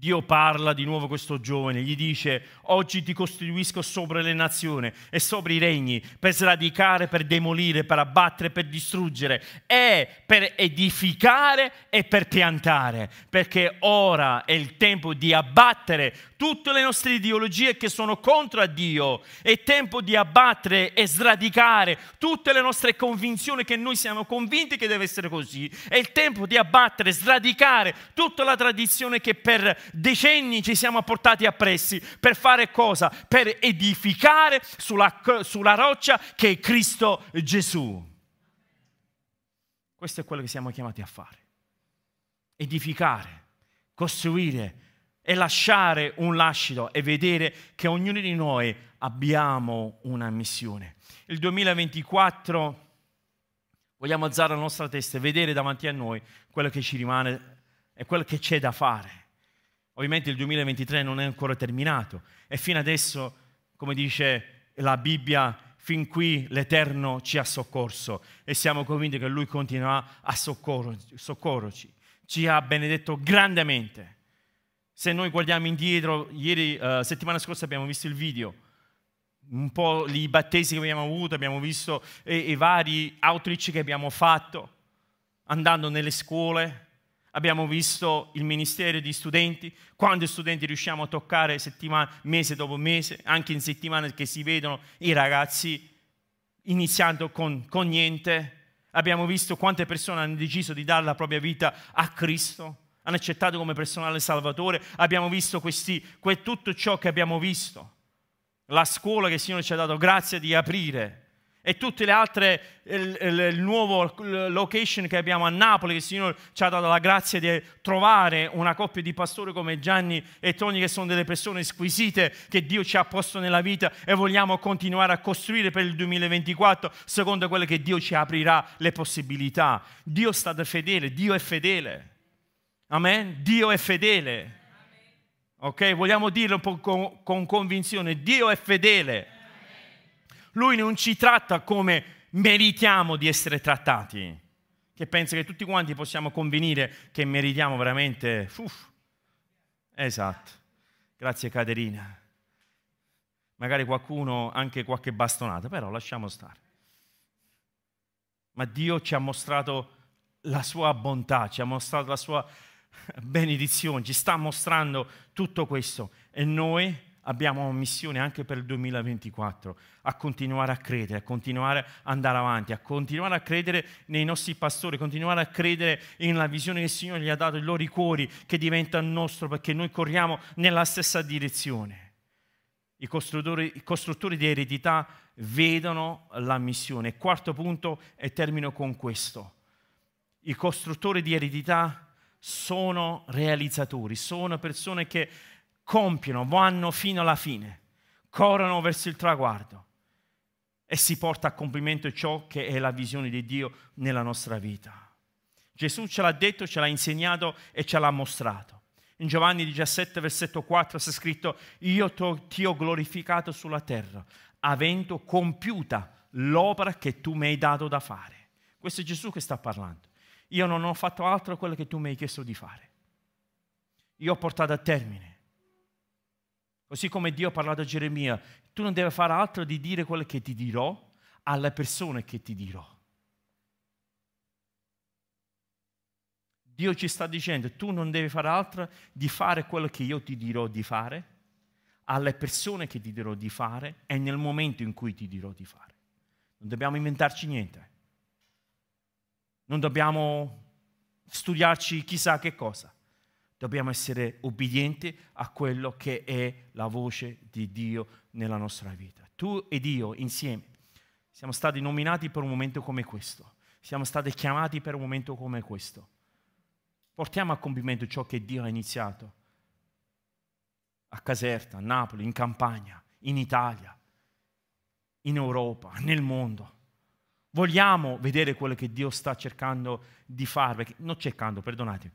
Speaker 1: Dio parla di nuovo a questo giovane, gli dice, oggi ti costituisco sopra le nazioni e sopra i regni, per sradicare, per demolire, per abbattere, per distruggere, e per edificare e per piantare, perché ora è il tempo di abbattere tutte le nostre ideologie che sono contro a Dio, è tempo di abbattere e sradicare tutte le nostre convinzioni che noi siamo convinti che deve essere così, è il tempo di abbattere, sradicare tutta la tradizione che per decenni ci siamo portati appressi per fare cosa? Per edificare sulla, sulla roccia che è Cristo Gesù. Questo è quello che siamo chiamati a fare. Edificare, costruire e lasciare un lascito e vedere che ognuno di noi abbiamo una missione. Il 2024 vogliamo alzare la nostra testa e vedere davanti a noi quello che ci rimane e quello che c'è da fare. Ovviamente il 2023 non è ancora terminato e fino adesso, come dice la Bibbia, fin qui l'Eterno ci ha soccorso e siamo convinti che Lui continuerà a soccorrerci. Ci ha benedetto grandemente. Se noi guardiamo indietro, ieri, uh, settimana scorsa abbiamo visto il video, un po' i battesimi che abbiamo avuto, abbiamo visto i vari outreach che abbiamo fatto, andando nelle scuole, Abbiamo visto il ministero di studenti, quando studenti riusciamo a toccare mese dopo mese, anche in settimane che si vedono i ragazzi iniziando con, con niente. Abbiamo visto quante persone hanno deciso di dare la propria vita a Cristo, hanno accettato come personale salvatore. Abbiamo visto questi, tutto ciò che abbiamo visto. La scuola che il Signore ci ha dato grazia di aprire e tutte le altre, il, il, il, nuovo location che abbiamo a Napoli, che il Signore ci ha dato la grazia di trovare una coppia di pastori come Gianni e Tony, che sono delle persone squisite che Dio ci ha posto nella vita e vogliamo continuare a costruire per il 2024 secondo quello che Dio ci aprirà le possibilità. Dio sta fedele, Dio è fedele. Amen? Dio è fedele. Ok? Vogliamo dirlo con, con convinzione, Dio è fedele. Lui non ci tratta come meritiamo di essere trattati, che pensa che tutti quanti possiamo convenire che meritiamo veramente... Uff. Esatto. Grazie Caterina. Magari qualcuno anche qualche bastonata, però lasciamo stare. Ma Dio ci ha mostrato la sua bontà, ci ha mostrato la sua benedizione, ci sta mostrando tutto questo e noi abbiamo missione anche per il 2024, a continuare a credere, a continuare ad andare avanti, a continuare a credere nei nostri pastori, a continuare a credere nella visione che il Signore gli ha dato, i loro cuori che diventa il nostro perché noi corriamo nella stessa direzione. I costruttori, I costruttori di eredità vedono la missione. Quarto punto e termino con questo. I costruttori di eredità sono realizzatori, sono persone che compiono, vanno fino alla fine, corrono verso il traguardo e si porta a compimento ciò che è la visione di Dio nella nostra vita. Gesù ce l'ha detto, ce l'ha insegnato e ce l'ha mostrato. In Giovanni 17, versetto 4 c'è scritto, io ti ho glorificato sulla terra, avendo compiuta l'opera che tu mi hai dato da fare. Questo è Gesù che sta parlando. Io non ho fatto altro quello che tu mi hai chiesto di fare. Io ho portato a termine. Così come Dio ha parlato a Geremia, tu non devi fare altro di dire quello che ti dirò alle persone che ti dirò. Dio ci sta dicendo, tu non devi fare altro di fare quello che io ti dirò di fare, alle persone che ti dirò di fare e nel momento in cui ti dirò di fare. Non dobbiamo inventarci niente. Non dobbiamo studiarci chissà che cosa. Dobbiamo essere obbedienti a quello che è la voce di Dio nella nostra vita. Tu ed io insieme siamo stati nominati per un momento come questo. Siamo stati chiamati per un momento come questo Portiamo a compimento ciò che Dio ha iniziato a Caserta, a Napoli, in Campania, in Italia, in Europa, nel mondo. Vogliamo vedere quello che Dio sta cercando di fare, non cercando, perdonatemi,